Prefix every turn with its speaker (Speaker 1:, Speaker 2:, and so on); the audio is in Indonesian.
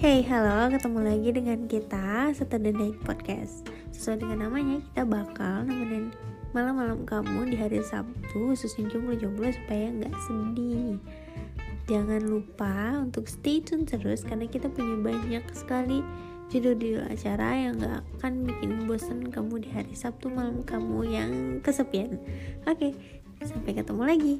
Speaker 1: Hey, halo, ketemu lagi dengan kita Saturday Night Podcast. Sesuai dengan namanya, kita bakal nemenin malam-malam kamu di hari Sabtu Khususnya jomblo-jomblo supaya nggak sedih. Jangan lupa untuk stay tune terus Karena kita punya banyak sekali judul-judul acara yang gak akan bikin bosan kamu di hari Sabtu malam kamu yang kesepian. Oke, sampai ketemu lagi.